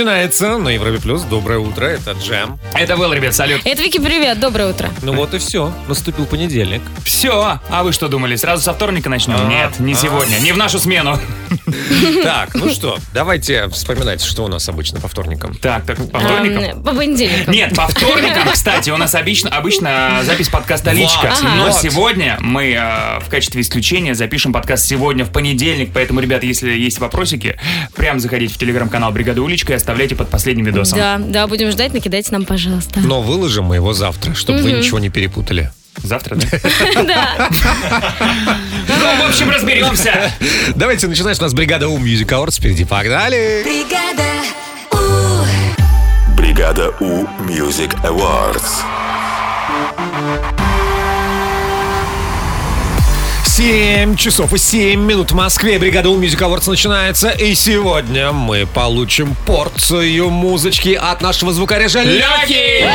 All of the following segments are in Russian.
Начинается на Европе Плюс. Доброе утро, это Джем. Это был, ребят, салют. Это Вики, привет, доброе утро. Ну вот и все, наступил понедельник. Все. А вы что думали, сразу со вторника начнем? А, Нет, не а. сегодня, не в нашу смену. Так, ну что, давайте вспоминать, что у нас обычно по вторникам. Так, так, по вторникам? Эм, По понедельникам. Нет, по вторникам, кстати, у нас обычно, обычно запись подкаста «Личка». Но сегодня мы э, в качестве исключения запишем подкаст сегодня в понедельник. Поэтому, ребята, если есть вопросики, прям заходите в телеграм-канал «Бригада Уличка» и оставляйте под последним видосом. Да, да, будем ждать, накидайте нам, пожалуйста. Но выложим мы его завтра, чтобы вы ничего не перепутали. Завтра, да? Да. Ну, в общем, разберемся. Давайте начинать. У нас бригада У Music Awards впереди. Погнали! Бригада У Music Awards. 7 часов и 7 минут в Москве. Бригада У Music Awards начинается. И сегодня мы получим порцию музычки от нашего звукорежа Лёхи!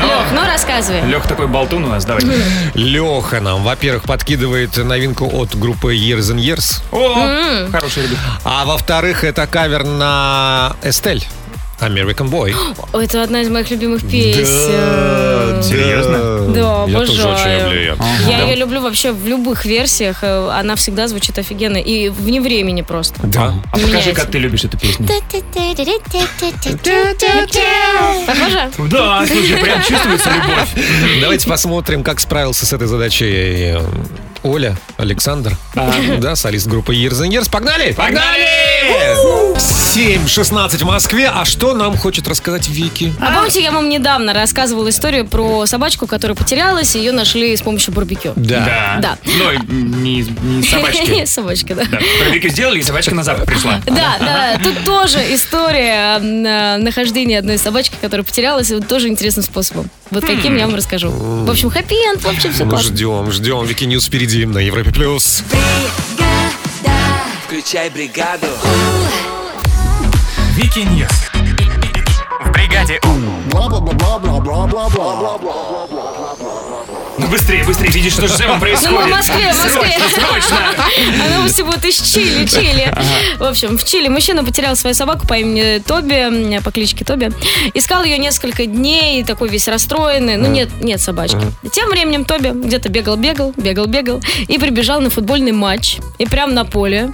Лех, ну рассказывай. Лех такой болтун у нас, давай. Леха нам, во-первых, подкидывает новинку от группы Years and Years. О, хороший ребят. А во-вторых, это кавер на Эстель. American Boy. Это одна из моих любимых песен. Серьезно? Да, Я обожаю. тоже очень люблю ее. Я ее люблю вообще в любых версиях. э, Она всегда звучит офигенно. И вне времени просто. Да. А покажи, Меняется. как ты любишь эту песню. Похоже? Да, слушай, прям чувствуется любовь. Давайте посмотрим, как справился с этой задачей э, Оля, Александр. Да, солист группы Years and Years. Погнали! Погнали! 7.16 в Москве. А что нам хочет рассказать Вики? А помните, я вам недавно рассказывала историю про собачку, которая потерялась, и ее нашли с помощью барбекю. Да. Да. Ну, и не, не собачки. Собачка, да. Да. Барбекю сделали, и собачка на запах пришла. Да, да, тут тоже история э, нахождения одной собачки, которая потерялась, и вот тоже интересным способом. Вот каким я вам расскажу. В общем, хэппи-энд, в общем, все Ну, классно. ждем, ждем. Вики News впереди на Европе+. плюс. Включай бригаду. Вики News. В бригаде Ну быстрее, быстрее, видишь, что же с этим Ну, мы происходит. в Москве, в Москве. Срочно, срочно. А новости будут из Чили, Чили. В общем, в Чили мужчина потерял свою собаку по имени Тоби, по кличке Тоби. Искал ее несколько дней, такой весь расстроенный. Ну, нет, нет собачки. Тем временем Тоби где-то бегал-бегал, бегал-бегал и прибежал на футбольный матч. И прям на поле.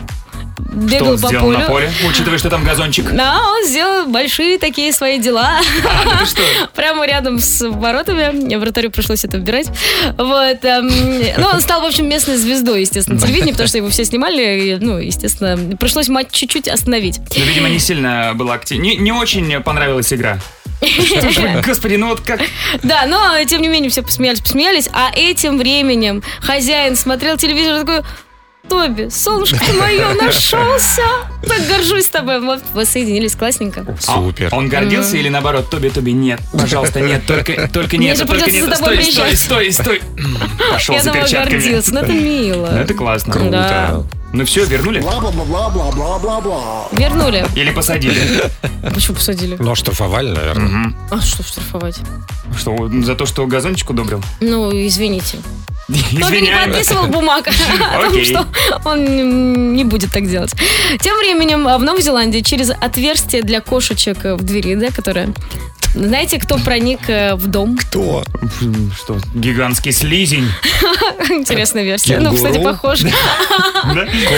Что Бегал он по сделал полю. на поле, учитывая, что там газончик? Да, он сделал большие такие свои дела. А, ты что? Прямо рядом с воротами. Вратарю пришлось это убирать. Вот. эм, Ну, он стал, в общем, местной звездой, естественно, телевидения, потому что его все снимали. Ну, естественно, пришлось матч чуть-чуть остановить. Ну, видимо, не сильно была активна. Не, не очень понравилась игра. Что Господи, ну вот как... Да, но, тем не менее, все посмеялись, посмеялись. А этим временем хозяин смотрел телевизор такой... Тоби, солнышко мое, нашелся. Так горжусь тобой. Вот, воссоединились, классненько. Супер. Он гордился или наоборот, Тоби, Тоби, нет, пожалуйста, нет, только, только Мне нет, же только придется нет. за тобой Стой, стой, приезжать. стой, стой. Пошел Я за думала, перчатками. гордился. Ну, это мило. Ну, это классно. Да. Ну все, вернули? Вернули. Или посадили? Почему посадили? Ну, штрафовали, наверное. А что штрафовать? Что, за то, что газончик удобрил? Ну, извините. Тоби не подписывал бумаг о том, Окей. что он м, не будет так делать. Тем временем а, в Новой Зеландии через отверстие для кошечек э, в двери, да, которое... Знаете, кто проник э, в дом? Кто? Что, гигантский слизень? Интересная версия. Ну, кстати, похож.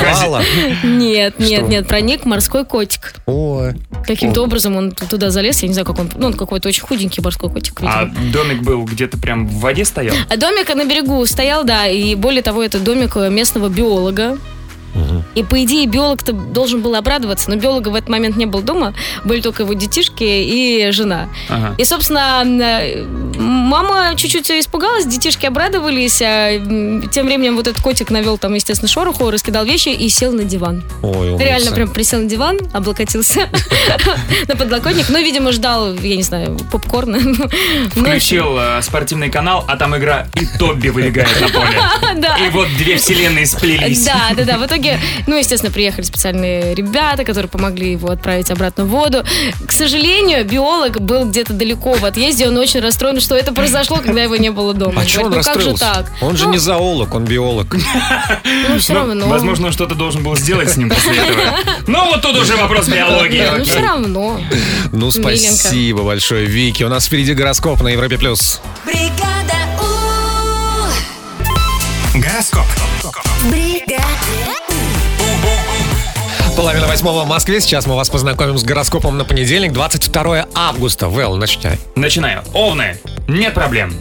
Коала? Нет, нет, нет, проник морской котик. Ой. Каким-то образом он туда залез, я не знаю, как он... Ну, он какой-то очень худенький морской котик, А домик был где-то прям в воде стоял? А домик на берегу стоял, да, и более того, это домик э, местного биолога. И по идее биолог-то должен был обрадоваться, но биолога в этот момент не был дома, были только его детишки и жена. Ага. И, собственно, мама чуть-чуть испугалась, детишки обрадовались, а тем временем вот этот котик навел там, естественно, шороху, раскидал вещи и сел на диван. Ой, умница. Реально прям присел на диван, облокотился на подлокотник, ну, видимо, ждал, я не знаю, попкорна. Включил э, спортивный канал, а там игра и Тобби выбегает на поле. И вот две вселенные сплелись. Да, да, да. В итоге итоге, ну, естественно, приехали специальные ребята, которые помогли его отправить обратно в воду. К сожалению, биолог был где-то далеко в отъезде, он очень расстроен, что это произошло, когда его не было дома. А чего он Говорит, ну как же расстроился? так? Он же Ну, не зоолог, он биолог. Ну, все Ну, равно. Возможно, он что-то должен был сделать с ним после этого. Ну, вот тут уже вопрос биологии. Ну, все равно. Ну, спасибо большое, Вики. У нас впереди гороскоп на Европе+. плюс. Бригада У. Гороскоп. Половина восьмого в Москве. Сейчас мы вас познакомим с гороскопом на понедельник, 22 августа. Вэл, начинай. Начинаю. Овны. Нет проблем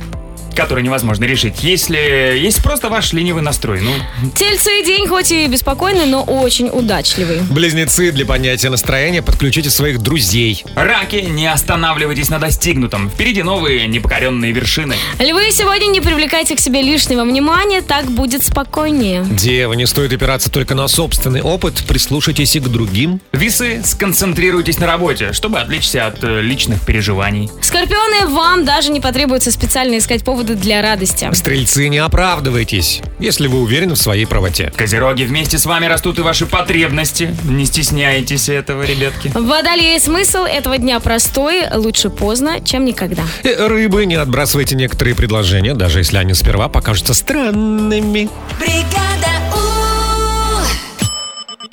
которые невозможно решить, если есть просто ваш ленивый настрой. Ну, Тельцы день хоть и беспокойный, но очень удачливый. Близнецы для поднятия настроения подключите своих друзей. раки, не останавливайтесь на достигнутом. Впереди новые непокоренные вершины. Львы сегодня не привлекайте к себе лишнего внимания, так будет спокойнее. Девы, не стоит опираться только на собственный опыт, прислушайтесь и к другим. Весы, сконцентрируйтесь на работе, чтобы отвлечься от э, личных переживаний. Скорпионы, вам даже не потребуется специально искать поводы для радости. Стрельцы, не оправдывайтесь, если вы уверены в своей правоте. Козероги, вместе с вами растут и ваши потребности. Не стесняйтесь этого, ребятки. Водолей, смысл этого дня простой, лучше поздно, чем никогда. Э, Рыбы, не отбрасывайте некоторые предложения, даже если они сперва покажутся странными. Бригада У.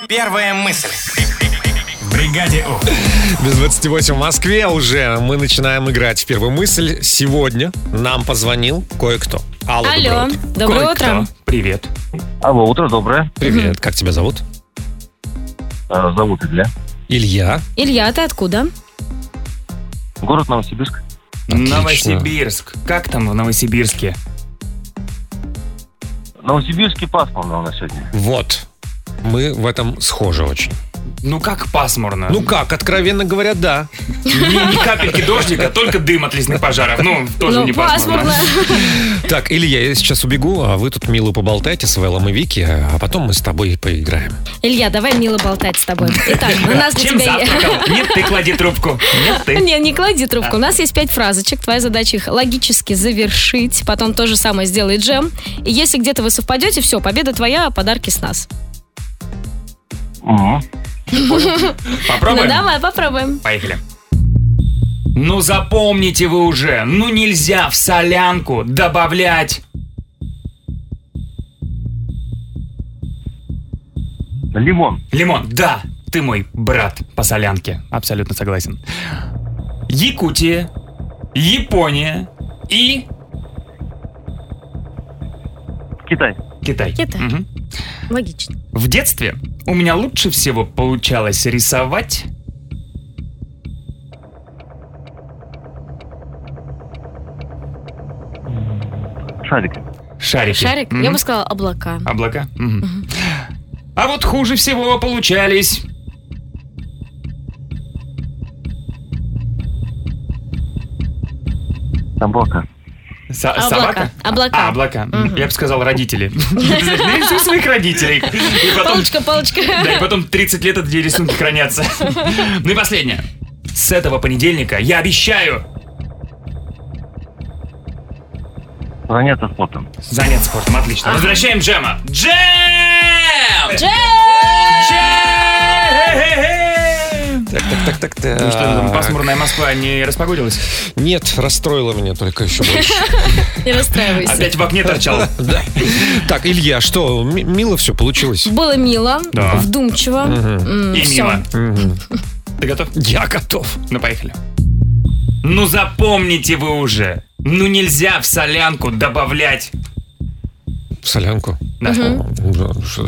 Первая мысль. Бригаде У. Без 28 в Москве уже мы начинаем играть в первую мысль. Сегодня нам позвонил кое-кто. Алло, доброе Алло, утро. доброе Кое-кто. утро. Привет. Алло, утро доброе. Привет, как тебя зовут? Э, Зовут Илья. Илья. Илья, ты откуда? Город Новосибирск. Отлично. Новосибирск. Как там в Новосибирске? Новосибирский пасмурно у нас сегодня. Вот. Мы в этом схожи очень. Ну как пасмурно? Ну как, откровенно говоря, да. ни, ни капельки дождика, только дым от лесных пожаров. Ну, тоже ну, не пасмурно. Так, Илья, я сейчас убегу, а вы тут мило поболтайте с Вэллом и Вики, а потом мы с тобой поиграем. Илья, давай мило болтать с тобой. Итак, у нас для Чем тебя... завтракал? Нет, ты клади трубку. Нет, ты. Не, не клади трубку. У нас есть пять фразочек. Твоя задача их логически завершить. Потом то же самое сделает Джем. И если где-то вы совпадете, все, победа твоя, а подарки с нас. Мгм. Попробуем? Ну давай, попробуем. Поехали. Ну запомните вы уже, ну нельзя в солянку добавлять. Лимон. Лимон, да, ты мой брат по солянке. Абсолютно согласен. Якутия, Япония и Китай. Китай. Китай. Мгм. Логично. В детстве у меня лучше всего получалось рисовать Шарики. шарики. Шарик? Мгм. Я бы сказала облака. Облака. Мгм. А вот хуже всего получались Облака. Со- Облака. собака? Облака. А, облака. Я бы сказал родители. Нарисуй своих родителей. Палочка, палочка. да, и потом 30 лет эти рисунки хранятся. Ну и последнее. С этого понедельника я обещаю Заняться спортом. заняться спортом. Отлично. Возвращаем Джема. Джем! Джем! Джем! Так, так, так. Ну что, там пасмурная Москва не распогодилась? Нет, расстроила меня только еще больше. Не расстраивайся. Опять в окне торчал. Да. Так, Илья, что, ми- мило все получилось? Было мило, Да. вдумчиво. И мимо. Ты готов? Я готов. Ну, поехали. Ну, запомните вы уже. Ну, нельзя в солянку добавлять. Солянку. Да. Да, что-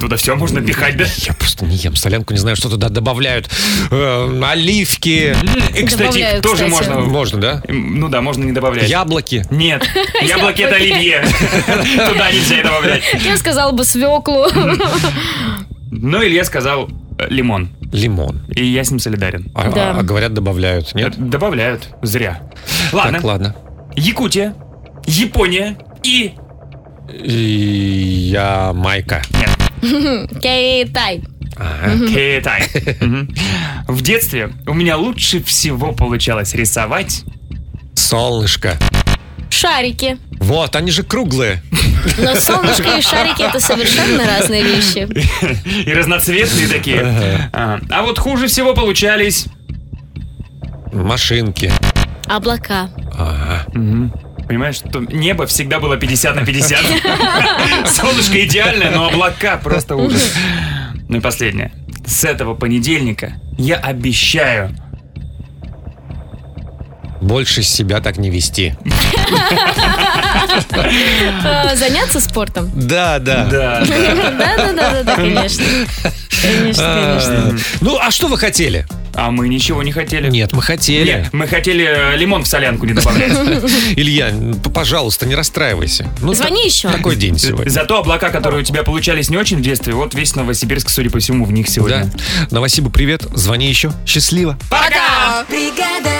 Туда все можно пихать, да? Я просто не ем солянку, не знаю, что туда добавляют. Э, оливки. И, кстати, Добавляют, тоже кстати. можно... Можно, да? Ну да, можно не добавлять. Яблоки. Нет, яблоки это оливье. Туда нельзя добавлять. Я сказала бы свеклу. Ну, Илья сказал э, лимон. Лимон. И я с ним солидарен. А, Да. а говорят, добавляют, нет? Э, Добавляют. Зря. Ладно. Так, ладно. Якутия, Япония и... И я Майка. Китай. В детстве у меня лучше всего получалось рисовать. Солнышко. Шарики. Вот, они же круглые. Но солнышко и шарики это совершенно разные вещи. И разноцветные такие. А, а вот хуже всего получались... Машинки. Облака. Ага. Понимаешь, что небо всегда было 50 на 50. Солнышко идеальное, но облака просто ужас. Ну и последнее. С этого понедельника я обещаю Больше себя так не вести. Э, Заняться спортом? Да, да. Да, Да, да, да, да, да, конечно. Конечно, конечно. А, Ну, а что вы хотели? А мы ничего не хотели. Нет, мы хотели. Нет, мы хотели э, лимон в солянку не добавлять. Илья, пожалуйста, не расстраивайся. Ну, Звони еще. Такой день сегодня. Зато облака, которые у тебя получались не очень в детстве, вот весь Новосибирск, судя по всему, в них Да. сегодня. Новосибу, привет. Звони еще. Счастливо. Пока! Бригада.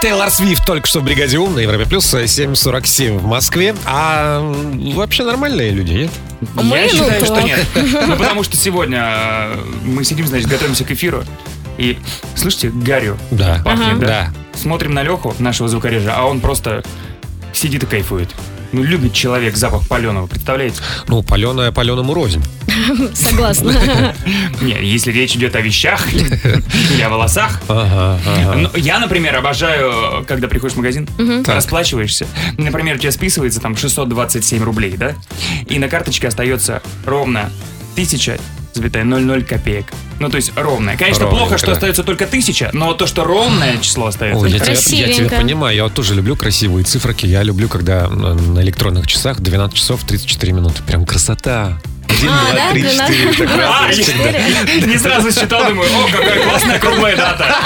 Тейлор Свифт только что в бригаде Ум на Европе Плюс 7.47 в Москве. А вообще нормальные люди, нет? Мы, Я считаю, что нет. Ну, потому что сегодня э, мы сидим, значит, готовимся к эфиру. И, слышите, гарью Да. пахнет, да? Да. Смотрим на Леху, нашего звукорежа, а он просто сидит и кайфует. Ну, любит человек запах паленого, представляете? Ну, паленая паленому рознь. Согласна. Не, если речь идет о вещах или о волосах. Ну, я, например, обожаю, когда приходишь в магазин, расплачиваешься. Например, у тебя списывается там 627 рублей, да? И на карточке остается ровно 1000,00 копеек. Ну, то есть ровное. Конечно, Ровненько, плохо, что да. остается только тысяча, но то, что ровное число остается. Ой, я тебя, я тебя понимаю. Я вот тоже люблю красивые циферки. Я люблю, когда э, на электронных часах 12 часов 34 минуты. Прям красота. Один, А, два, да? три, 12. четыре. Так А, раз, всегда. не сразу считал, думаю, о, какая классная круглая дата.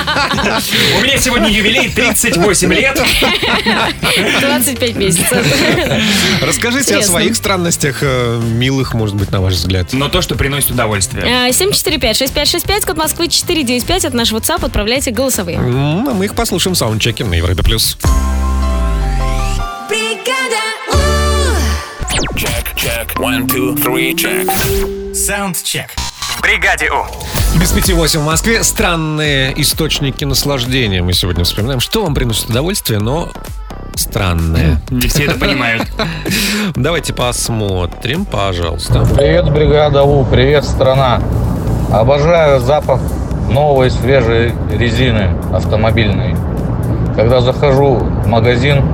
У меня сегодня юбилей 38 лет. 25 месяцев. Расскажите о своих странностях, э, милых, может быть, на ваш взгляд. Но то, что приносит удовольствие. Э, 745-6565, код Москвы 495, от нашего WhatsApp отправляйте голосовые. М, а Мы их послушаем в саундчеке на Европе+. плюс. Check, check. One, two, three, check. Саундчек. В бригаде У. Без пяти восемь в Москве. Странные источники наслаждения мы сегодня вспоминаем. Что вам приносит удовольствие, но странное. Не все это понимают. Давайте посмотрим, пожалуйста. Привет, бригада У, привет, страна. Обожаю запах новой свежей резины автомобильной. Когда захожу в магазин,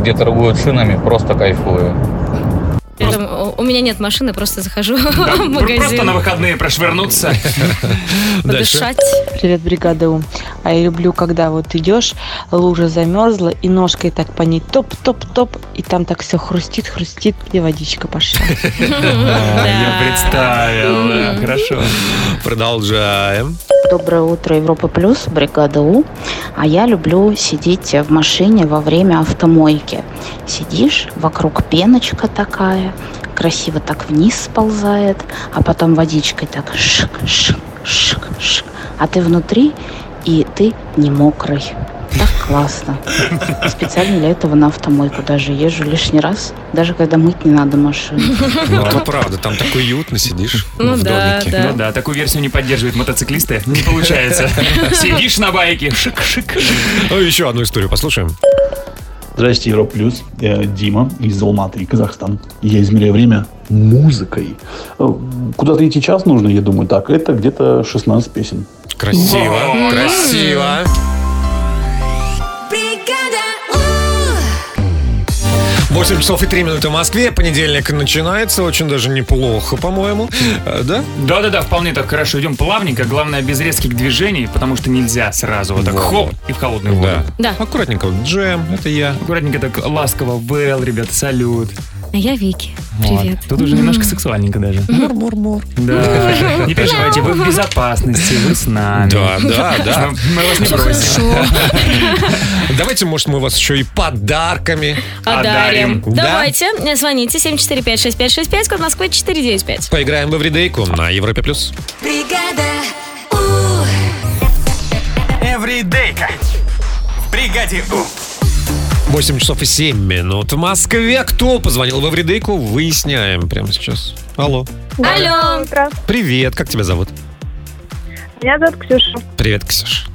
где торгуют шинами, просто кайфую. Это, у меня нет машины, просто захожу в Просто на магазин выходные прошвырнуться. Подышать. Привет, бригада У. А я люблю, когда вот идешь, лужа замерзла, и ножкой так по ней топ-топ-топ, и там так все хрустит, хрустит, и водичка пошла. Я представил. Хорошо. Продолжаем. Доброе утро, Европа Плюс, бригада У. А я люблю сидеть в машине во время автомойки. Сидишь, вокруг пеночка такая, красиво так вниз сползает, а потом водичкой так шик, шик, шик, шик. А ты внутри, и ты не мокрый. Так классно. Специально для этого на автомойку даже езжу лишний раз, даже когда мыть не надо машину. Ну, это правда, там так уютно сидишь Ну в да, домике. да. Ну да, такую версию не поддерживают мотоциклисты. Не получается. Сидишь на байке, шик-шик. Ну, еще одну историю послушаем. Здрасте, Европа Плюс. Я Дима из Алматы, Казахстан. Я измеряю время музыкой. Э, Куда-то идти час нужно, я думаю. Так, это где-то 16 песен. Красиво, красиво. 8 часов и 3 минуты в Москве. Понедельник начинается. Очень даже неплохо, по-моему. Э, Да? Да-да-да, вполне так хорошо. Идем плавненько, главное без резких движений, потому что нельзя сразу вот так хоп и в холодную воду. Да. Да. Аккуратненько. Вот Джем, это я. Аккуратненько так ласково. Вэл, ребята, салют. А я Вики. Вот. Привет. Тут уже немножко сексуальненько даже. Мур-мур-мур. Да. Не переживайте, вы в безопасности, вы с нами. Да, да, да. Мы, вас не бросим. хорошо. Давайте, может, мы вас еще и подарками Одарим. Одарим. Да. Давайте, э, звоните 745-6565, код Москвы 495. поиграем в Эвридейку на Европе+. плюс. Бригада У. Эвридейка. В бригаде У. 8 часов и 7 минут в Москве. Кто позвонил в Эвридейку, выясняем прямо сейчас. Алло. Алло. Привет, как тебя зовут? Меня зовут Ксюша. Привет, Ксюш.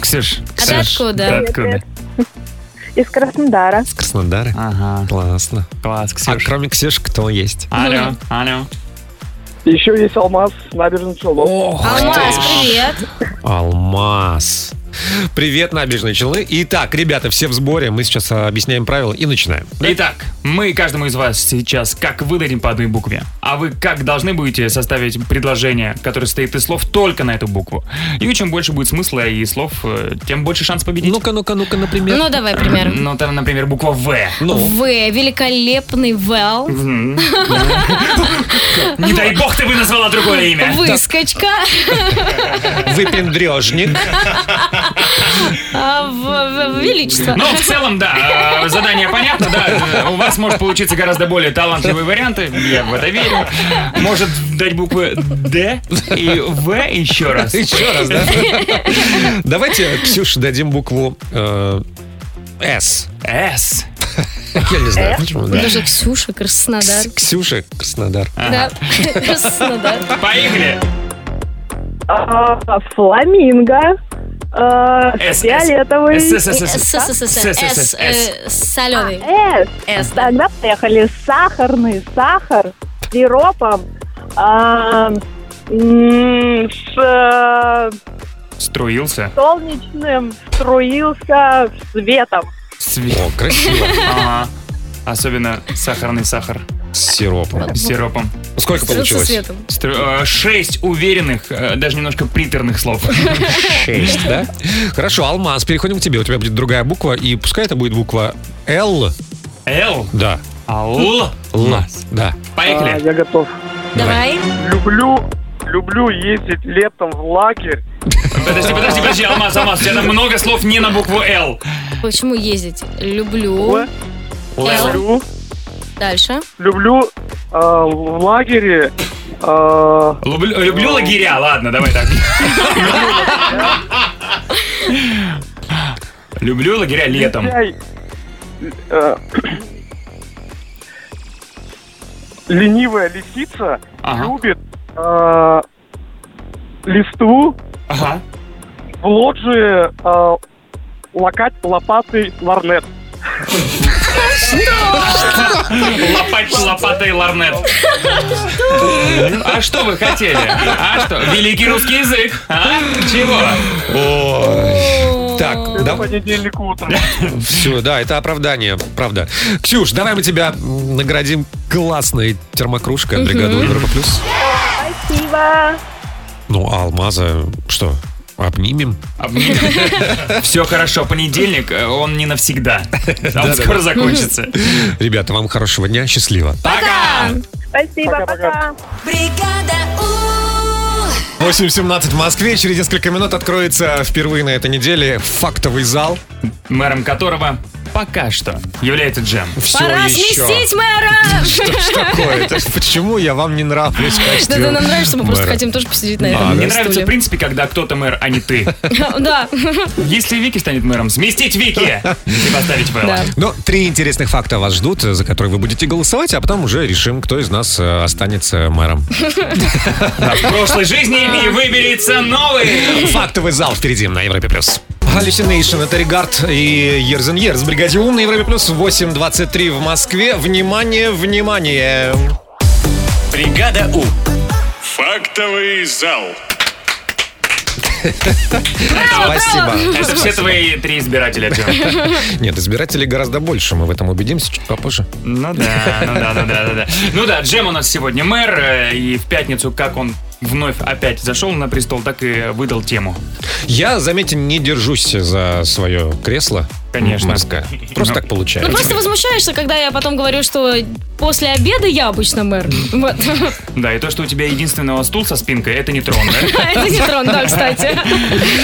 Ксюш, А ты откуда? ты откуда? Из Краснодара. С Краснодара? Ага. Классно. Класс, А Ксюш. кроме Ксюш, кто есть? Алло, алло. Еще есть алмаз с набережных Челнов. Алмаз, привет. Алмаз. Привет, набережные Челны. Итак, ребята, все в сборе. Мы сейчас а, объясняем правила и начинаем. Итак, мы каждому из вас сейчас как выдадим по одной букве, а вы как должны будете составить предложение, которое состоит из слов только на эту букву. И чем больше будет смысла и слов, э, тем больше шанс победить. Ну-ка, ну-ка, ну-ка, например. Ну, давай пример. Ну, там, например, буква В. Ну, В. Великолепный Вэл. Не дай бог ты бы назвала другое имя. Выскочка. выпендрежник. А, Величество. Ну, в целом, да, э, задание понятно, да. э, У вас может получиться гораздо более талантливые варианты, я в это верю. Может дать буквы Д и В еще раз. Еще раз, да? Давайте, Ксюш, дадим букву э, С. С. Я не знаю, почему, да. Даже Ксюша, Краснодар. Ксюша, Краснодар. Да, Краснодар. Поехали. А, Фламинго. А, С, С. Фиолетовый. Э, Соленый. С. Тогда поехали. Сахарный. Сахар. С сиропом. а, с э, Струился. солнечным. Струился светом. Свет. О, красиво. Ага. Особенно сахарный сахар С сиропом. с сиропом. Сколько получилось? светом. Э, Шесть уверенных, э, даже немножко приторных слов. Шесть, да? Хорошо, Алмаз, переходим к тебе. У тебя будет другая буква, и пускай это будет буква Л. Л. Да. А Л. Л. Да. А, Поехали. я готов. Давай. Люблю, люблю ездить летом в лагерь. Подожди, подожди, подожди, Алмаз, Алмаз, у тебя там много слов не на букву Л. Почему ездить? Люблю. Люблю, Дальше. люблю а, в лагере. а, Люблю, люблю лагеря, ладно, давай так. Люблю лагеря летом. э, ленивая лисица любит листву Ага. в лоджии а, локать лопатой ларнет. Лопать лопатой ларнет. А что вы хотели? А что? Великий русский язык. А? Чего? Ой. Так, Это да, понедельник утром. все, да, это оправдание, правда. Ксюш, давай мы тебя наградим классной термокружкой от бригады Европа Плюс. Спасибо. Ну, а Алмаза что, обнимем? Все хорошо, понедельник, э, он не навсегда. Он скоро закончится. Ребята, вам хорошего дня, счастливо. Пока! Спасибо, пока. Бригада У. 8.17 в Москве. Через несколько минут откроется впервые на этой неделе фактовый зал. Мэром которого пока что является Джем. Все Пора еще. сместить мэра! Что ж такое? Почему я вам не нравлюсь Да, да, нам нравится, мы просто хотим тоже посидеть на А, этом Мне нравится, в принципе, когда кто-то мэр, а не ты. Да. Если Вики станет мэром, сместить Вики и поставить Вэлла. Да. Ну, три интересных факта вас ждут, за которые вы будете голосовать, а потом уже решим, кто из нас э, останется мэром. В прошлой жизни и выберется новый. Фактовый зал впереди на Европе+. плюс. Hallucination, это Регард и Years and Years. Бригаде Ум на Европе+, плюс 8.23 в Москве. Внимание, внимание! Бригада У. Фактовый зал. Спасибо. Это все твои три избирателя, Джем. Нет, избирателей гораздо больше, мы в этом убедимся чуть попозже. Ну да, ну да, ну да, ну да. Ну да, Джем у нас сегодня мэр, э, и в пятницу, как он вновь опять зашел на престол, так и выдал тему. Я, заметьте, не держусь за свое кресло. Конечно. Мэрское. Просто Ну, так получается. Ну просто возмущаешься, когда я потом говорю, что после обеда я обычно мэр. Вот. Да, и то, что у тебя единственного стул со спинкой, это не трон, да? Это не трон, да, кстати.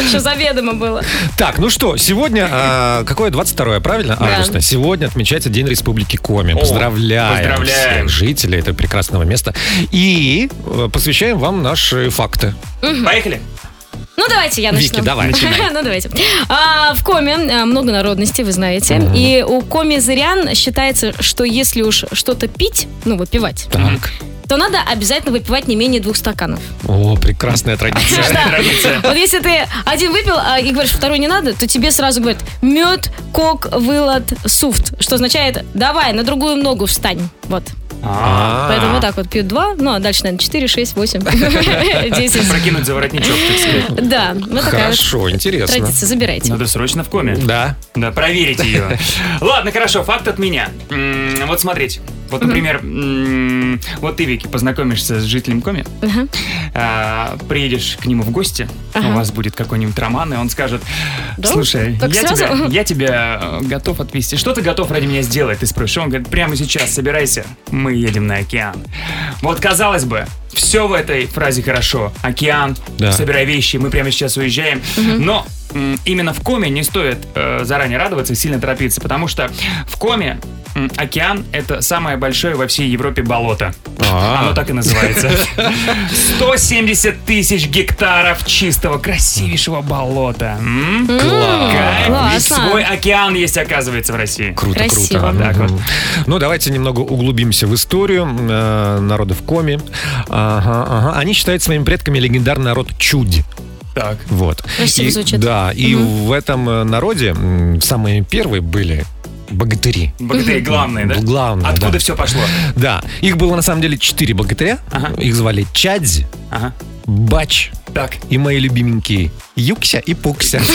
Что заведомо было. Так, ну что, сегодня, а, какое 22 правильно? Августа. Сегодня отмечается День Республики Коми. Поздравляем, поздравляем. всех жителей этого прекрасного места. И э, посвящаем вам наши факты. Поехали. Ну, давайте я начну. Вики, давай. Начинай. ну, давайте. А, в Коме а, много народностей, вы знаете. И у коми-зырян считается, что если уж что-то пить, ну, выпивать, Так. то надо обязательно выпивать не менее двух стаканов. О, прекрасная традиция. Что? Вот если ты один выпил а, и говоришь, второй не надо, то тебе сразу говорят мед, кок, вылад, суфт. Что означает, давай, на другую ногу встань. Вот. А. Поэтому вот так вот пьют два, ну а дальше, наверное, 4, 6, 8, 10. Прокинуть за воротничок, так сказать. Да, вот такая Хорошо, интересно. традиция. Забирайте. Надо срочно в коме. Да. Да, проверить ее. Ладно, хорошо, факт от меня. Вот смотрите. Вот, например, вот ты, Вики, познакомишься с жителем Коми, а, приедешь к нему в гости, у вас будет какой-нибудь роман, и он скажет, слушай, я тебя, я тебя э, готов отвезти. Что ты готов ради меня сделать? Ты спросишь. Он говорит, прямо сейчас собирайся, мы едем на океан. Вот, казалось бы, все в этой фразе хорошо. Океан, Да. собирай вещи, мы прямо сейчас уезжаем. Но именно в коме не стоит э, заранее радоваться и сильно торопиться, потому что в коме океан это самое большое во всей Европе болото. А. Оно так и называется. 170 тысяч гектаров чистого, красивейшего болота. М? Класс. Свой океан есть, оказывается, в России. Круто, Красиво. круто. Так вот. Ну, давайте немного углубимся в историю э, народов Коми. Ага, ага. Они считают своими предками легендарный народ Чудь. Так. Вот. Красиво И- звучит. Да, и в этом э, народе самые первые были богатыри. Богатыри главные, да? Главные, Откуда да. все пошло? Да, их было на самом деле четыре богатыря. Ага. Их звали Чадзи, Ага. Бач Так. и мои любименькие Юкся и Пукся.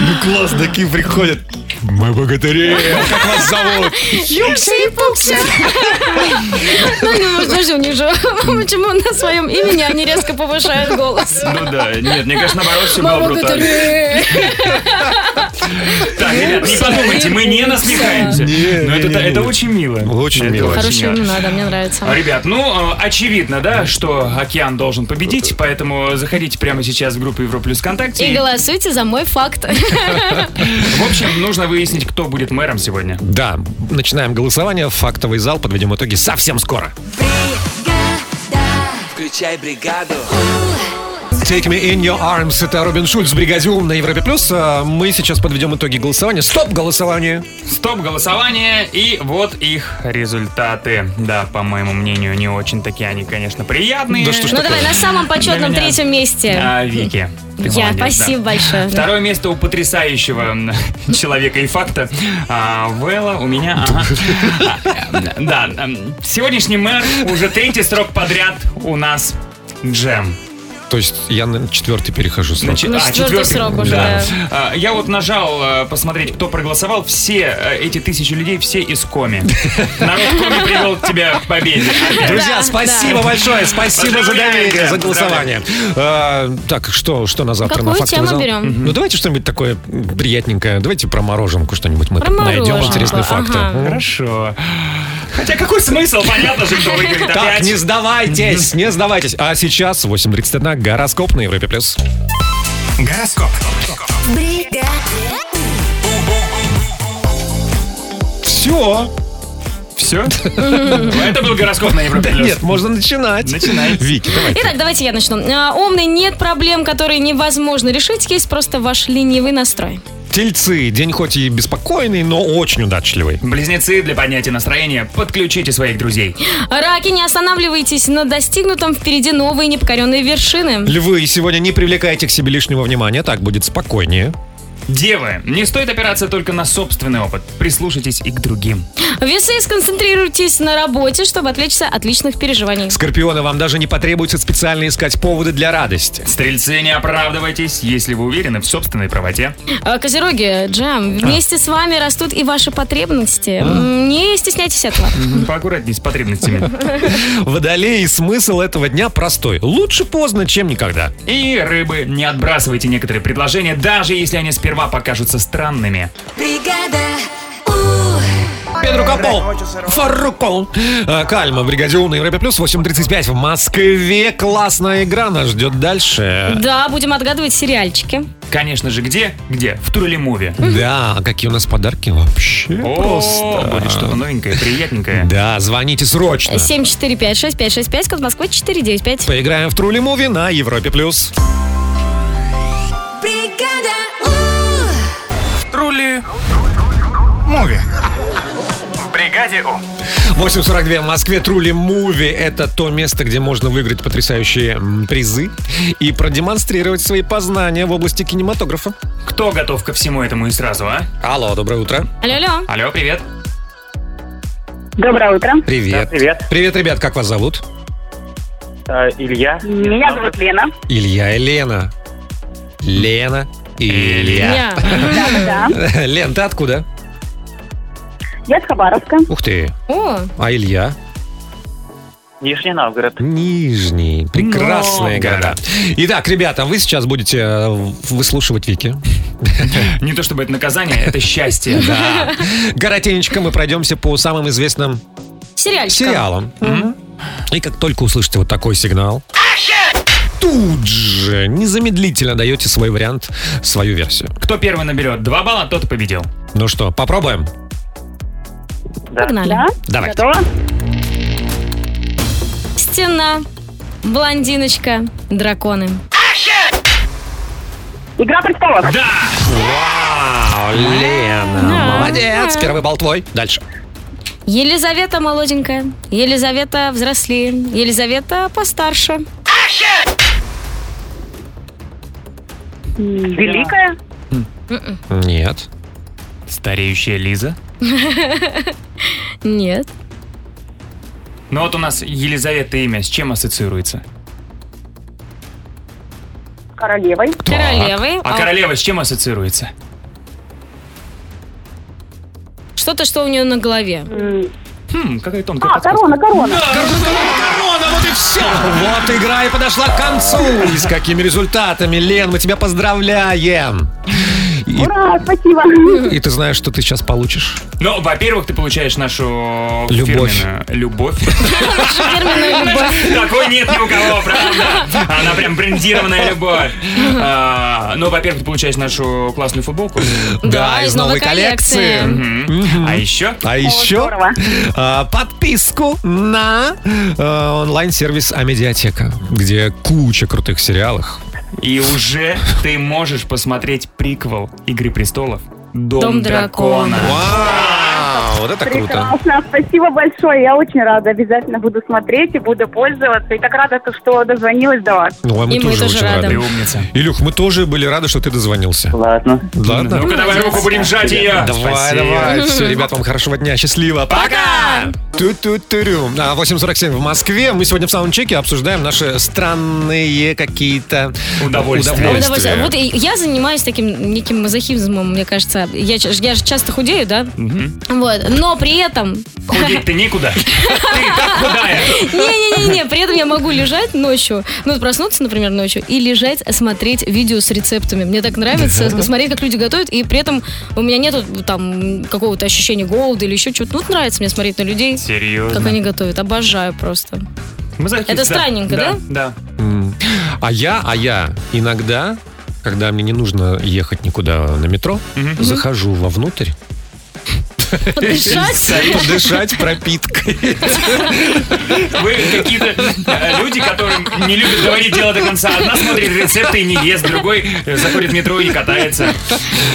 Ну класс, такие приходят. Мы богатыри, как вас зовут? Юкся и пукся. Ну, не, может, даже у них же, почему на своем имени они резко повышают голос. Ну да, нет, мне кажется, наоборот, все было брутально. Так, ребят, не подумайте, мы не насмехаемся. Но это, очень мило. Очень мило. мило. имена, да, мне нравится. Ребят, ну, э, очевидно, да, что океан должен победить, поэтому заходите прямо сейчас в группу Европлюс ВКонтакте. И голосуйте за мой факт. В общем, нужно выяснить, кто будет мэром сегодня. Да, начинаем голосование. Фактовый зал. Подведем итоги совсем скоро. Включай бригаду. Take me in your arms. Это Робин Шульц, Бригадиум на Европе Плюс. А Мы сейчас подведем итоги голосования. Стоп голосование. Стоп голосование, и вот их результаты. Да, по моему мнению, не очень такие они, конечно, приятные. Да что ж Ну давай, на самом почетном Для меня. третьем месте. А, Вики. ты Я, молодец, да. спасибо большое. да. Второе место у потрясающего человека и факта. А, Вэлла у меня... ага. А, Да, м, сегодняшний мэр уже третий срок подряд у нас Джем. То есть я на четвертый перехожу срок. Значит, Ну, а, четвертый срок уже, да. А, Я вот нажал э, посмотреть, кто проголосовал. Все э, эти тысячи людей, все из Коми. Народ Коми привел тебя к победе. Друзья, Да, спасибо да. большое, спасибо за доверие, за голосование. А, так, что, что на завтра Какую на тему берем? Ну давайте что-нибудь такое приятненькое. Давайте про мороженку что-нибудь мы найдем мороженку, интересные факты. ага. М? Хорошо. Хотя какой смысл? Понятно же, кто выиграет Так, опять. не сдавайтесь, не сдавайтесь. А сейчас 8.31 гороскоп на Европе+. плюс. Гороскоп. Все. Все? Это был гороскоп на Европе+. Плюс. Нет, можно начинать. Начинай. Вики, давай. Итак, давайте я начну. А, Умный, нет проблем, которые невозможно решить, есть просто ваш ленивый настрой. Тельцы. День хоть и беспокойный, но очень удачливый. Близнецы для поднятия настроения подключите своих друзей. Раки, не останавливайтесь на достигнутом, впереди новые непокоренные вершины. Львы, сегодня не привлекайте к себе лишнего внимания, так будет спокойнее. Девы, не стоит опираться только на собственный опыт. Прислушайтесь и к другим. Весы, сконцентрируйтесь на работе, чтобы отвлечься от личных переживаний. Скорпионы, вам даже не потребуется специально искать поводы для радости. Стрельцы, не оправдывайтесь, если вы уверены в собственной правоте. А, Козероги, Джем, вместе с вами растут и ваши потребности. М, Не стесняйтесь этого. Поаккуратней с потребностями. Водолей, смысл этого дня простой. Лучше поздно, чем никогда. И рыбы, не отбрасывайте некоторые предложения, даже если они сперва покажутся странными. Бригада Педро Капол, Фаррукол. А, Кальма, Бригадиум на Европе Плюс, 8.35 в Москве. Классная игра нас ждет дальше. Да, будем отгадывать сериальчики. Конечно же, где? Где? В Трулли-муви. Да, а какие у нас подарки вообще О, просто. будет что-то новенькое, приятненькое. Да, звоните срочно. 7456565, код Москвы 495. Поиграем в Трули Муви на Европе Плюс. Трули. Муви. Бригаде У. 8.42 в Москве. Трули Муви – это то место, где можно выиграть потрясающие призы и продемонстрировать свои познания в области кинематографа. Кто готов ко всему этому и сразу, а? Алло, доброе утро. Алло, алло. Алло, привет. Доброе утро. Привет. Да, привет. Привет, ребят, как вас зовут? Э, Илья. Меня зовут Лена. Илья и Лена. Лена Илья. Да-да-да. Лен, ты откуда? Я с Хабаровска. Ух ты. О, А Илья? Нижний Новгород. Нижний. Прекрасные Новгород. города. Итак, ребята, вы сейчас будете э, выслушивать Вики. Не то чтобы это наказание, это счастье. Да. Коротенечко мы пройдемся по самым известным сериалам. И как только услышите вот такой сигнал, тут же незамедлительно даете свой вариант, свою версию. Кто первый наберет два балла, тот и победил. Ну что, попробуем? Погнали. Да? Давай. Готово? Стена, блондиночка, драконы. Игра престолов. Да! Вау, Лена, Да. молодец. Первый балл твой. Дальше. Елизавета молоденькая, Елизавета взрослее, Елизавета постарше. Великая. Нет. Стареющая Лиза. Нет. Ну вот у нас Елизавета имя с чем ассоциируется? Королевой. Королевы. А королева с чем ассоциируется? Что-то, что у нее на голове. Хм, какая тонкая А, подсказка. корона, корона. Корона, вот все. Вот игра и подошла к концу. И с какими результатами, Лен, мы тебя поздравляем. И, Ура, спасибо. и ты знаешь, что ты сейчас получишь? Ну, во-первых, ты получаешь нашу Любовь. фирменную любовь. Такой нет ни у кого, правда? Она прям брендированная любовь. А, Ну, во-первых, ты получаешь нашу классную футболку. Да, из новой коллекции. А еще? А еще а, подписку на э, онлайн-сервис Амедиатека, где куча крутых сериалов. И уже ты можешь посмотреть приквел Игры престолов Дом, Дом дракона. дракона. Вау, вот это круто. Прекрасно. Спасибо большое. Я очень рада. Обязательно буду смотреть и буду пользоваться. И так рада, что дозвонилась до вас. Ну, а мы И мы тоже тоже очень рады. рады. Умница. Илюх, мы тоже были рады, что ты дозвонился. Ладно. Ладно? Ну-ка, давай руку будем сжать ее. Давай, Спасибо. давай. Все, ребят, вам хорошего дня. Счастливо. Пока! Ту-ту-турю. А, 8.47 в Москве. Мы сегодня в саундчеке обсуждаем наши странные какие-то Удовольствия. Удовольствие. Вот и я занимаюсь таким неким мазохизмом, мне кажется. Я, я же часто худею, да? Вот. Но при этом... Худеть-то некуда. Ты так худая. Не-не-не, при этом я могу лежать ночью, ну, проснуться, например, ночью, и лежать, смотреть видео с рецептами. Мне так нравится смотреть, как люди готовят, и при этом у меня нету там какого-то ощущения голода или еще чего-то. Ну, нравится мне смотреть на людей, как Серьезно. они готовят. Обожаю просто. Это странненько, да? Да. А я, а я иногда, когда мне не нужно ехать никуда на метро, захожу вовнутрь. Подышать? Подышать пропиткой. Вы какие-то э, люди, которые не любят говорить дело до конца. Одна смотрит рецепты и не ест, другой э, заходит в метро и катается.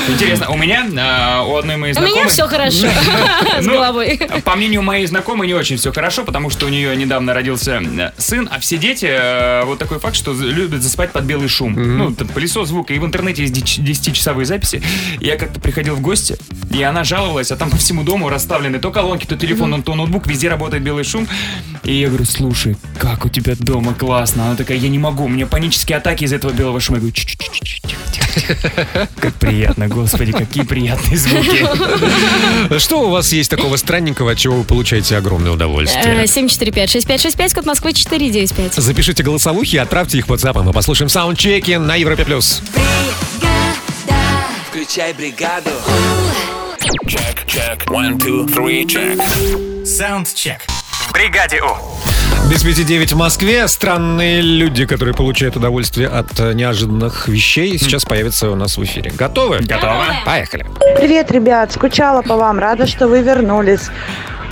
Интересно, у меня, э, у одной моей У знакомой... меня все хорошо с Ну, головой. По мнению моей знакомой, не очень все хорошо, потому что у нее недавно родился сын, а все дети, вот такой факт, что любят засыпать под белый шум. Ну, там, пылесос, звук, и в интернете есть 10-часовые записи. Я как-то приходил в гости, и она жаловалась, а там по всему дому расставлены то колонки, то телефон, то ноутбук, везде работает белый шум. И я говорю, слушай, как у тебя дома классно. Она такая, я не могу, у меня панические атаки из этого белого шума. Я говорю, «Чш-чш-чш, тихо, тихо, тихо». Как приятно, господи, какие приятные звуки. Что у вас есть такого странненького, от чего вы получаете огромное Э, удовольствие? 745-6565, код Москвы 495. Запишите голосовухи и отправьте их в WhatsApp, мы послушаем саундчеки на Европе+. плюс. Включай бригаду. Check, check. One, two, three, check. Саундчек. В бригаде У. Без пяти девять в Москве. Странные люди, которые получают удовольствие от э, неожиданных вещей, сейчас появятся у нас в эфире. Готовы? Готовы. Поехали. Привет, ребят, скучала по вам, рада, что вы вернулись.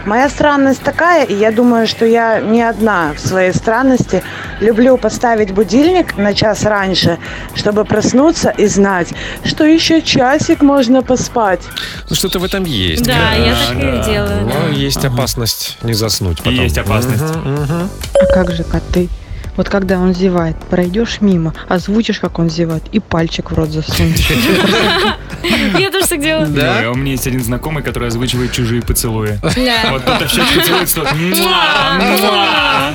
Моя странность такая, и я думаю, что я не одна в своей странности. Люблю поставить будильник на час раньше, чтобы проснуться и знать, что еще часик можно поспать. Ну, что-то в этом есть. Да, я так и делаю. Но есть опасность не заснуть потом. Есть опасность. Мгм, мгм. А как же коты? Вот когда он зевает, пройдешь мимо, озвучишь, как он зевает, и пальчик в рот засунешь. Я тоже так делаю. Да? у меня есть один знакомый, который озвучивает чужие поцелуи. Да. Вот кто-то в щечку целует, что!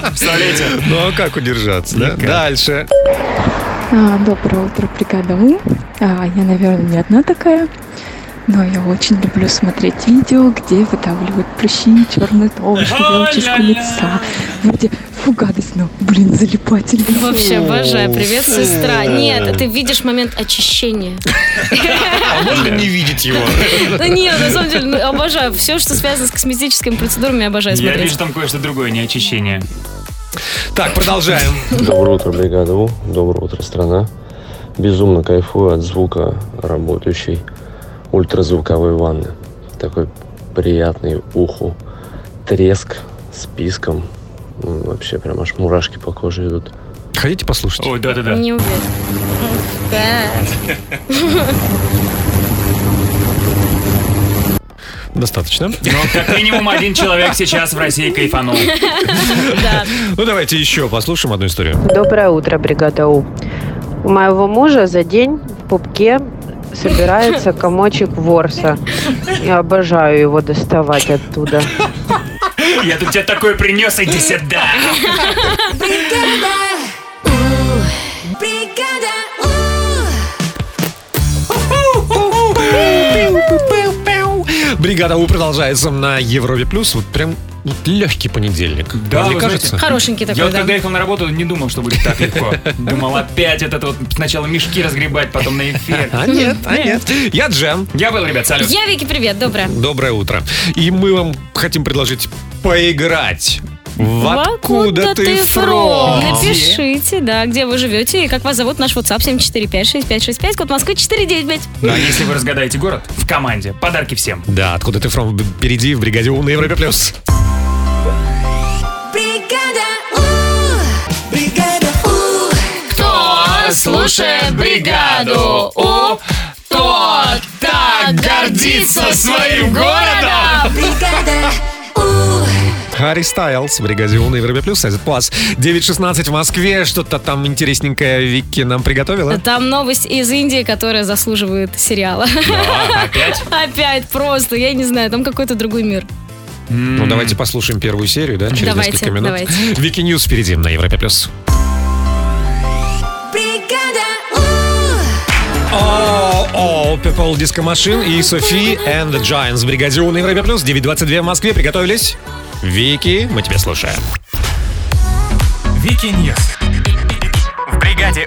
Представляете? Ну, а как удержаться, да? Дальше. А, Доброе утро, бригада У. А, Я, наверное, не одна такая, но я очень люблю смотреть видео, где выдавливают прыщи, черную толщу, елочку лица. Вроде, фу, гадость, но, блин, залипательно. Вообще обожаю. Привет, сестра. Нет, ты видишь момент очищения. А можно не видеть его? Ну нет, на самом деле, ну, обожаю. Все, что связано с косметическими процедурами, обожаю Я смотреть. вижу там кое-что другое, не очищение. Так, продолжаем. Доброе утро, бригада У. Доброе утро, страна. Безумно кайфую от звука работающей ультразвуковой ванны. Такой приятный уху треск с писком. М, Вообще прям аж мурашки по коже идут. Хотите послушать? Ой, да-да-да. Не уверен. Достаточно. Но как минимум один человек сейчас в России кайфанул. Ну, давайте еще послушаем одну историю. Доброе утро, бригада У. У моего мужа за день в пупке собирается комочек ворса. Я обожаю его доставать оттуда. Я тут тебе такое принес, иди сюда. Бригада У продолжается на Европе Плюс. Вот прям легкий понедельник. Да, Мне кажется? знаете, Хорошенький такой, Я вот да. когда ехал на работу, не думал, что будет так легко. Думал, опять этот вот сначала мешки разгребать, потом на эфир. А нет, а нет. Я Джем. Я был, ребят, салют. Я Вики, привет, доброе. Доброе утро. И мы вам хотим предложить поиграть. В откуда ты фром? Напишите, да, где вы живете и как вас зовут. Наш WhatsApp 7456565, код Москвы 495. Ну, а если вы разгадаете город в команде, подарки всем. Да, откуда ты фром? Впереди в бригаде У на Европе Плюс. Слушает бригаду У, тот так гордится своим городом. Харри Стайлз в бригаде У на Европе Плюс. Это класс. 9.16 в Москве. Что-то там интересненькое Вики нам приготовила. Там новость из Индии, которая заслуживает сериала. опять? Опять просто, я не знаю, там какой-то другой мир. Ну, давайте послушаем первую серию, да, через Давайте, несколько минут. давайте. Вики News впереди на Европе Плюс. О, Purple Disco Machine и Sophie and the Giants У на Европе Плюс. 9.22 в Москве. Приготовились? Вики, мы тебя слушаем. Вики News. В бригаде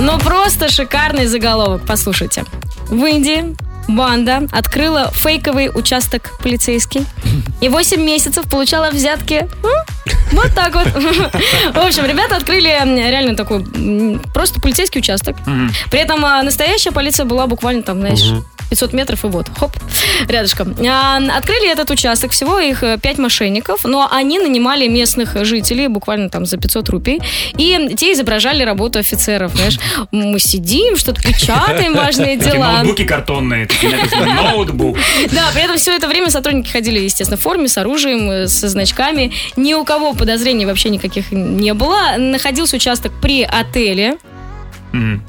Ну просто шикарный заголовок, послушайте. В Индии банда открыла фейковый участок полицейский и 8 месяцев получала взятки. Вот так вот. В общем, ребята открыли реально такой просто полицейский участок. При этом а, настоящая полиция была буквально там, знаешь. 500 метров и вот, хоп, рядышком. А, Открыли этот участок, всего их 5 мошенников, но они нанимали местных жителей буквально там за 500 рупий, и те изображали работу офицеров, знаешь. Мы сидим, что-то печатаем, важные дела. ноутбуки картонные, ноутбук. Да, при этом все это время сотрудники ходили, естественно, в форме, с оружием, э, со значками. Ни у кого подозрений вообще никаких не было. Находился участок при отеле.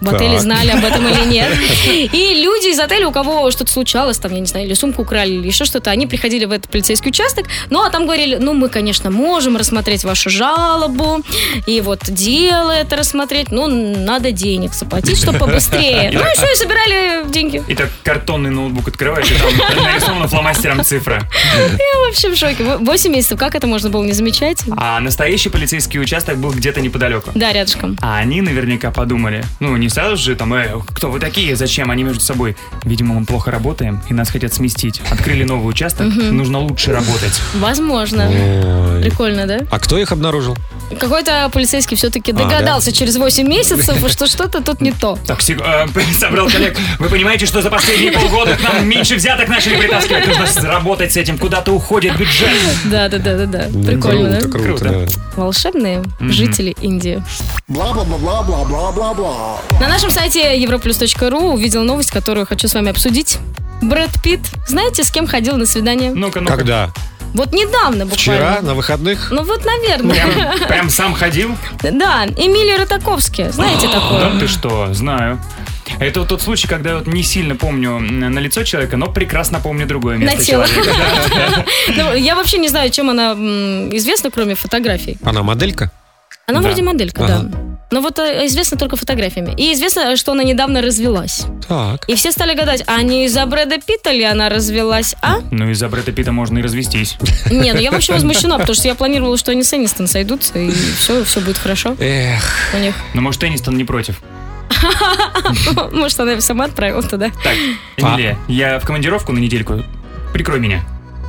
В отеле знали об этом или нет. И люди из отеля, у кого что-то случалось, там, я не знаю, или сумку украли, или еще что-то, они приходили в этот полицейский участок, ну, а там говорили, ну, мы, конечно, можем рассмотреть вашу жалобу, и вот дело это рассмотреть, ну, надо денег заплатить, чтобы побыстрее. Ну, что, и собирали деньги. И так картонный ноутбук открываешь, и там нарисована фломастером цифра. Я вообще в шоке. Во- Восемь месяцев, как это можно было не замечать? А настоящий полицейский участок был где-то неподалеку. Да, рядышком. А они наверняка подумали, ну, не сразу же там, э, кто вы такие, зачем они между собой? Видимо, мы плохо работаем, и нас хотят сместить. Открыли новый участок, нужно лучше работать. Возможно. Ой. Прикольно, да? А кто их обнаружил? Какой-то полицейский все-таки А, да? догадался через 8 месяцев, что что-то тут не то. Так, э, собрал коллег. Вы понимаете, что за последние полгода к нам меньше взяток начали притаскивать? Нужно работать с этим, куда-то уходит бюджет. Да, да, да, да, да. Прикольно, да? Круто, круто, да. Волшебные жители Индии. Бла-бла-бла-бла-бла-бла-бла. На нашем сайте europlus.ru увидел новость, которую хочу с вами обсудить. Брэд Питт, знаете, с кем ходил на свидание? Ну-ка, Когда? Вот недавно буквально. Вчера, на выходных? Ну вот, наверное. Прям, прям сам ходил? Да, Эмилия Ротаковский. Знаете такое? Да ты что, знаю. Это вот тот случай, когда я вот не сильно помню на лицо человека, но прекрасно помню другое место На тело. Ну, я вообще не знаю, чем она известна, кроме фотографий. Она моделька? Она вроде моделька, да. Но вот э, известна только фотографиями. И известно, что она недавно развелась. Так. И все стали гадать, а не из-за Брэда Питта ли она развелась, а? Ну, из-за Брэда Питта можно и развестись. Не, ну я вообще возмущена, потому что я планировала, что они с Энистон сойдутся, и все, все будет хорошо Эх. у них. Но может, Энистон не против. Может, она сама отправила туда. Так, Эмилия, я в командировку на недельку. Прикрой меня.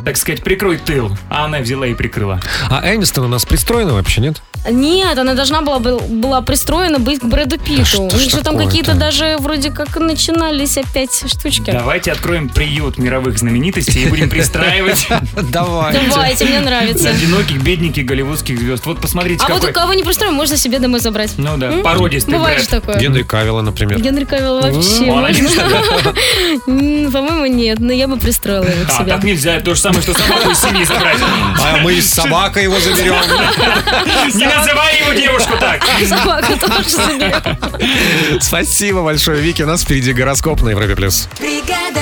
Так сказать, прикрой тыл. А она взяла и прикрыла. А Энистон у нас пристроена вообще, нет? Нет, она должна была, был- была пристроена быть к Брэду Питту. что У них же там какие-то даже вроде как начинались опять штучки. Давайте откроем приют мировых знаменитостей и будем пристраивать Давай. Давайте, мне нравится. одиноких, бедненьких голливудских звезд. Вот посмотрите, А вот у кого не пристроим, можно себе домой забрать. Ну да, породистый Бывает же такое. Генри Кавилла, например. Генри Кавилл вообще. По-моему, нет, но я бы пристроила его к А, себе. так нельзя, то же самое, что собаку из семьи забрать. А мы с собакой его заберем. Называй его девушку так. Собаку тоже заберем. Спасибо большое, Вики. У нас впереди гороскоп на Европе+. плюс. Бригада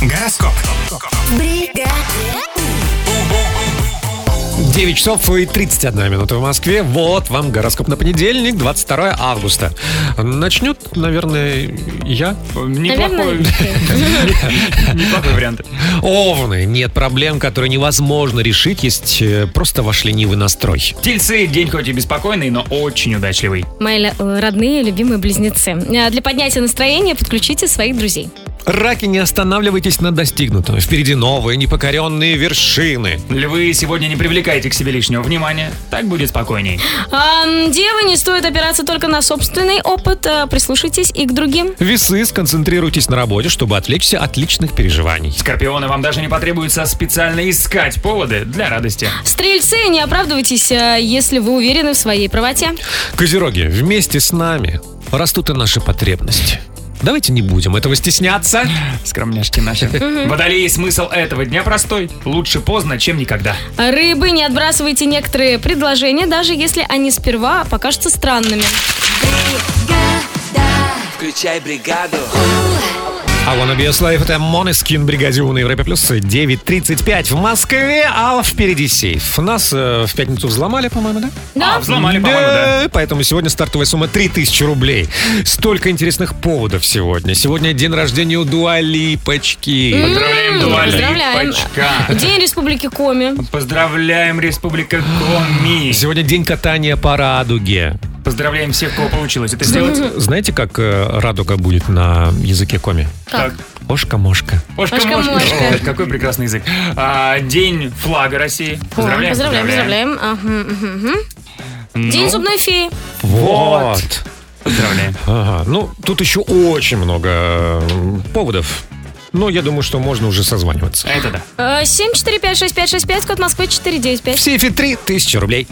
Гороскоп. 9 часов и 31 минута в Москве. Вот вам гороскоп на понедельник, 22 августа. Начнет, наверное, я. Неплохой. Неплохой вариант. Овны. Нет проблем, которые невозможно решить. Есть э, просто ваш ленивый настрой. Тельцы, день хоть и беспокойный, но очень удачливый. Мои э, родные, любимые близнецы. А Для поднятия настроения подключите своих друзей. Раки, не останавливайтесь на достигнутом. Впереди новые непокоренные вершины. Львы, сегодня не привлекайте к себе лишнего внимания. Так будет спокойней. А, девы, не стоит опираться только на собственный опыт. а Прислушайтесь и к другим. Весы, сконцентрируйтесь на работе, чтобы отвлечься от личных переживаний. Скорпионы, вам даже не потребуется специально искать поводы для радости. Стрельцы, не оправдывайтесь, а, если вы уверены в своей правоте. Козероги, вместе с нами растут и наши потребности. Давайте не будем этого стесняться. Скромняшки наши. Водолей, смысл этого дня простой. Лучше поздно, чем никогда. Рыбы, не отбрасывайте некоторые предложения, даже если они сперва покажутся странными. Включай бригаду. I wanna be a slave, это бригаде У на Европе Плюс 9.35 в Москве, а впереди сейф. Нас э, в пятницу взломали, по-моему, да? Да. А, взломали, по-моему, да. Поэтому сегодня стартовая сумма 3000 рублей. Столько интересных поводов сегодня. Сегодня день рождения у Дуалипочки. Поздравляем, Дуа Поздравляем. Липочка. День Республики Коми. Поздравляем, Республика Коми. Сегодня день катания по радуге. Поздравляем всех, кого получилось это сделать. Знаете, как э, радуга будет на языке коми? Как? Ошка-мошка. Ошка-мошка. Ошка-мошка. О, Какой прекрасный язык. А, День флага России. Поздравляем. Поздравляем, поздравляем. Ну, День зубной феи. Вот. Поздравляем. Ага. Ну, тут еще очень много э, поводов. Но я думаю, что можно уже созваниваться. Это да. Э, 7456565, код Москвы 495. В сейфе 3000 рублей.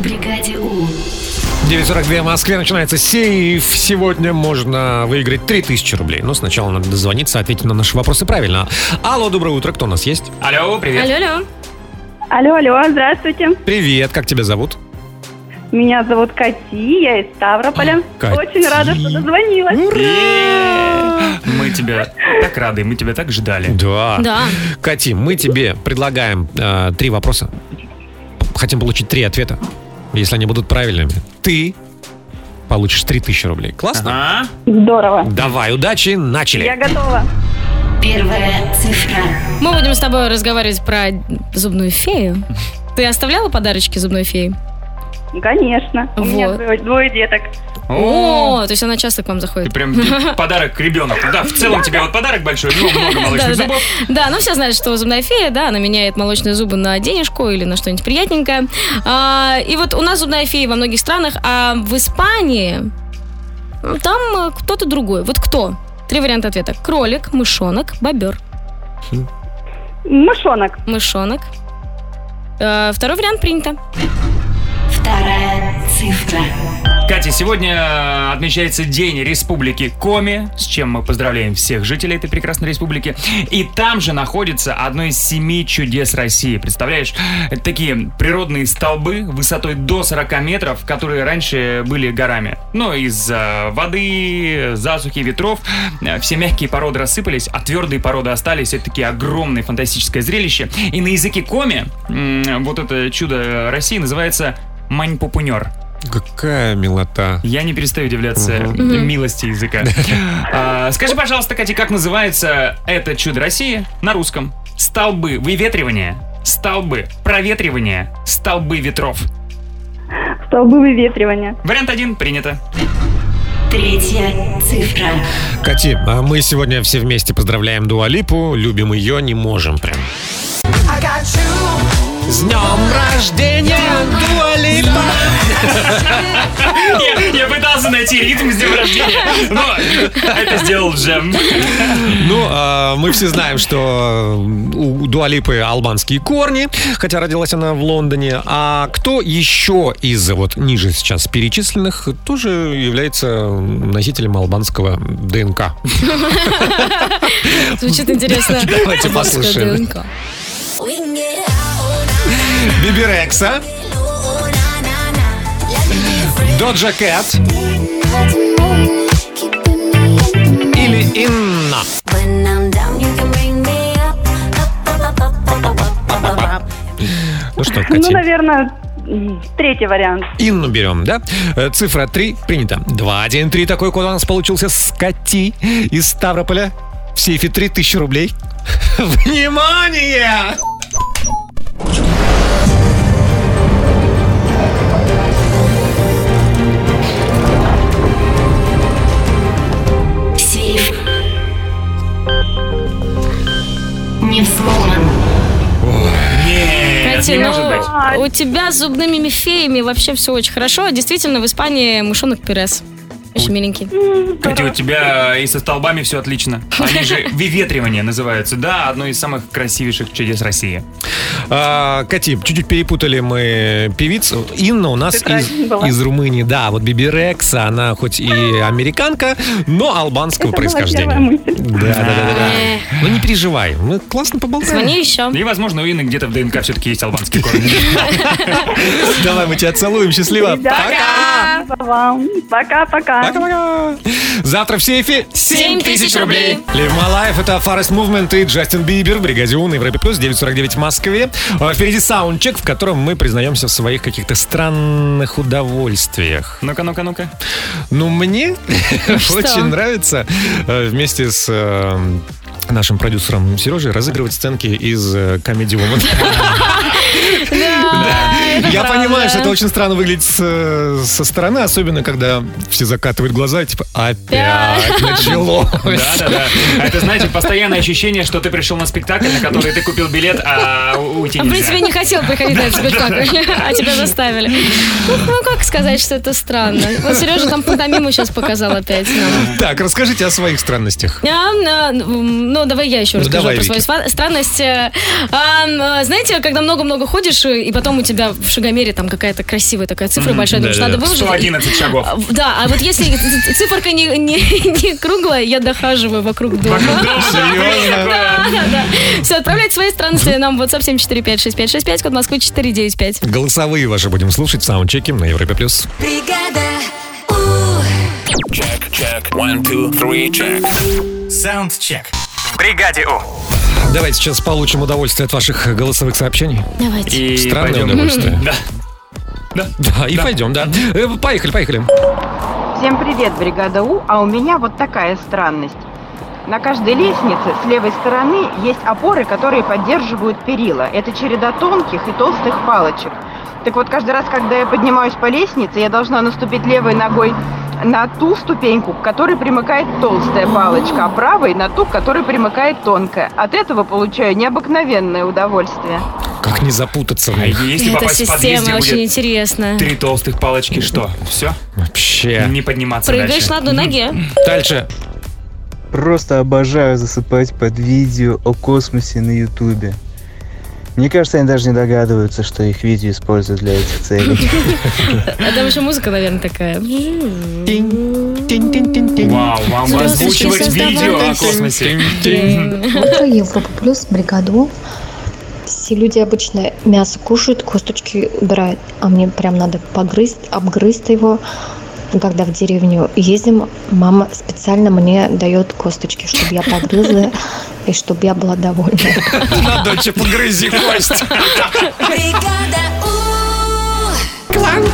В бригаде У. 9.42 в Москве начинается сейф. Сегодня можно выиграть 3000 рублей. Но сначала надо дозвониться, ответить на наши вопросы правильно. Алло, доброе утро, кто у нас есть? Алло, привет. Алло, алло. Алло, алло, здравствуйте. Привет, как тебя зовут? Меня зовут Кати, я из Ставрополя. Кати. Очень рада, что дозвонилась. Е-е-е. Мы тебя так рады, мы тебя так ждали. Да. Да. Кати, мы тебе предлагаем э, три вопроса. Хотим получить три ответа. Если они будут правильными, ты получишь 3000 рублей. Классно? Ага. Здорово. Давай, удачи, начали. Я готова. Первая цифра. Мы будем с тобой разговаривать про зубную фею. Ты оставляла подарочки зубной феи? Конечно. У меня Вот. двое, двое деток. О, то есть она часто к вам заходит. Прям подарок ребенку. Да, в целом тебе вот подарок большой, ну, много Да, молочных да. зубов. Да, ну все знают, что зубная фея, да, она меняет молочные зубы на денежку или на что-нибудь приятненькое. А, и вот у нас зубная фея во многих странах, а в Испании м, там э, кто-то другой. Вот кто? Три варианта ответа. Кролик, мышонок, бобер. Мышонок. Мышонок. Э, второй вариант принято. Вторая цифра. Катя, сегодня отмечается День Республики Коми, с чем мы поздравляем всех жителей этой прекрасной республики. И там же находится одно из семи чудес России. Представляешь, такие природные столбы высотой до 40 метров, которые раньше были горами. Но из-за воды, засухи, ветров э, все мягкие породы рассыпались, а твердые породы остались. Это такие огромное фантастическое зрелище. И на языке Коми вот это чудо России называется мань-пупунер. Какая милота. Я не перестаю удивляться Мгм. милости языка. А, Скажи, пожалуйста, Катя, как называется это чудо России на русском? Столбы выветривания, столбы проветривания, столбы ветров. Столбы выветривания. Вариант один принято. Третья цифра. Кати, а мы сегодня все вместе поздравляем Дуалипу, любим ее, не можем прям. С днем рождения, Дуалипа! Я, я пытался найти ритм с днем рождения, но это сделал Джем. Ну, а, мы все знаем, что у Дуалипы албанские корни, хотя родилась она в Лондоне. А кто еще из вот ниже сейчас перечисленных тоже является носителем албанского ДНК? Звучит интересно. Давайте послушаем. ДНК. Бибирекса, Доджа Кэт или Инна. Ну что, Ну, Катя? наверное, м, третий вариант. Инну берем, да? Э, Цифра 3 принято. 2, 1, 3. Такой код у нас получился с Кати из Ставрополя. В сейфе 3000 рублей. Внимание! Не взломан. Катя, не ну, может быть. у тебя с зубными феями вообще все очень хорошо. Действительно, в Испании мышонок Перес. Очень миленький. Катя, у тебя и со столбами все отлично. Они же выветривание называются. Да, одно из самых красивейших чудес России. А, Кати, чуть-чуть перепутали мы певиц. Инна у нас из, из Румынии. Да, вот Биби Рекса, она хоть и американка, но албанского Это происхождения. Да, да, да, да. Ну не переживай, мы классно поболтаем. Звони еще. И, возможно, у Инны где-то в ДНК все-таки есть албанские корни. Давай, мы тебя целуем, счастливо. Вам. Пока-пока. Пока-пока. Завтра в сейфе 7 тысяч рублей. Live My Life, это Forest Movement и Джастин Бибер в Бригаде У на Европе Плюс, 949 в Москве. А Впереди саундчек, в котором мы признаемся в своих каких-то странных удовольствиях. Ну-ка, ну-ка, ну-ка. Ну, мне очень нравится э, вместе с э, нашим продюсером Сережей разыгрывать сценки из э, Comedy Woman. Я понимаю, что это очень странно выглядит с, со стороны, особенно когда все закатывают глаза, типа, опять началось. Да-да-да. Это, знаете, постоянное ощущение, что ты пришел на спектакль, на который ты купил билет, а у- уйти А в принципе, нельзя. не хотел приходить на этот спектакль, а тебя заставили. Ну, ну, как сказать, что это странно? Вот Сережа там пантомиму сейчас показал опять нам. Так, расскажите о своих странностях. А, а, ну, давай я еще Ну, расскажу про свою странность. А, знаете, когда много-много ходишь, э, и потом у тебя в шагомере там какая-то красивая такая цифра Мгм. большая, думаешь, надо Да-да-да. выложить. 111 шагов. А, Да, а вот если циферка не, не, не круглая, я дохаживаю вокруг дома. Серьезно? Да, да, да. Все, отправляйте свои странности нам в WhatsApp 7456565, код Москвы 495. Голосовые ваши будем слушать в саундчеке на Европе+. плюс. Check, check. One, two, three, check. Саундчек. В бригаде У. Давайте сейчас получим удовольствие от ваших голосовых сообщений. Давайте. И Странное пойдем. удовольствие. Да. Да. Да, и пойдем, да. Э, Поехали, поехали. Всем привет, бригада У, а у меня вот такая странность. На каждой лестнице с левой стороны есть опоры, которые поддерживают перила. Это череда тонких и толстых палочек. Так вот, каждый раз, когда я поднимаюсь по лестнице, я должна наступить левой ногой на ту ступеньку, к которой примыкает толстая палочка, а правой на ту, к которой примыкает тонкая. От этого получаю необыкновенное удовольствие. Как не запутаться? А если Эта попасть в подъезде система очень будет интересная. три толстых палочки, что? Все? Вообще. Не подниматься Прыгаешь дальше. на одной ноге. Дальше. Просто обожаю засыпать под видео о космосе на Ютубе. Мне кажется, они даже не догадываются, что их видео используют для этих целей. А там еще музыка, наверное, такая. Вау, вам озвучивать видео о космосе. Утро Европа плюс, бригаду. Все люди обычно мясо кушают, косточки убирают, а мне прям надо погрызть, обгрызть его. Когда в деревню ездим, мама специально мне дает косточки, чтобы я погрызла и чтобы я была довольна. На, дочь, погрызи кость.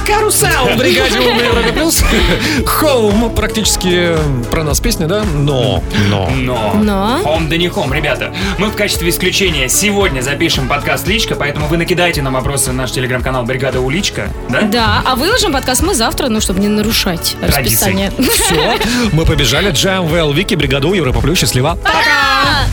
Карусел в бригаде У на Европе Плюс. Хоум, практически про нас песня, да? Но, но. Но. Но. Хом да не хом, ребята. Мы в качестве исключения сегодня запишем подкаст Личка, поэтому вы накидайте нам вопросы в наш телеграм-канал Бригада Уличка, да? Да, а выложим подкаст мы завтра, ну, чтобы не нарушать расписание. Все, мы побежали. Джам, Вики, бригаду Европа Плюс. Счастливо. Пока!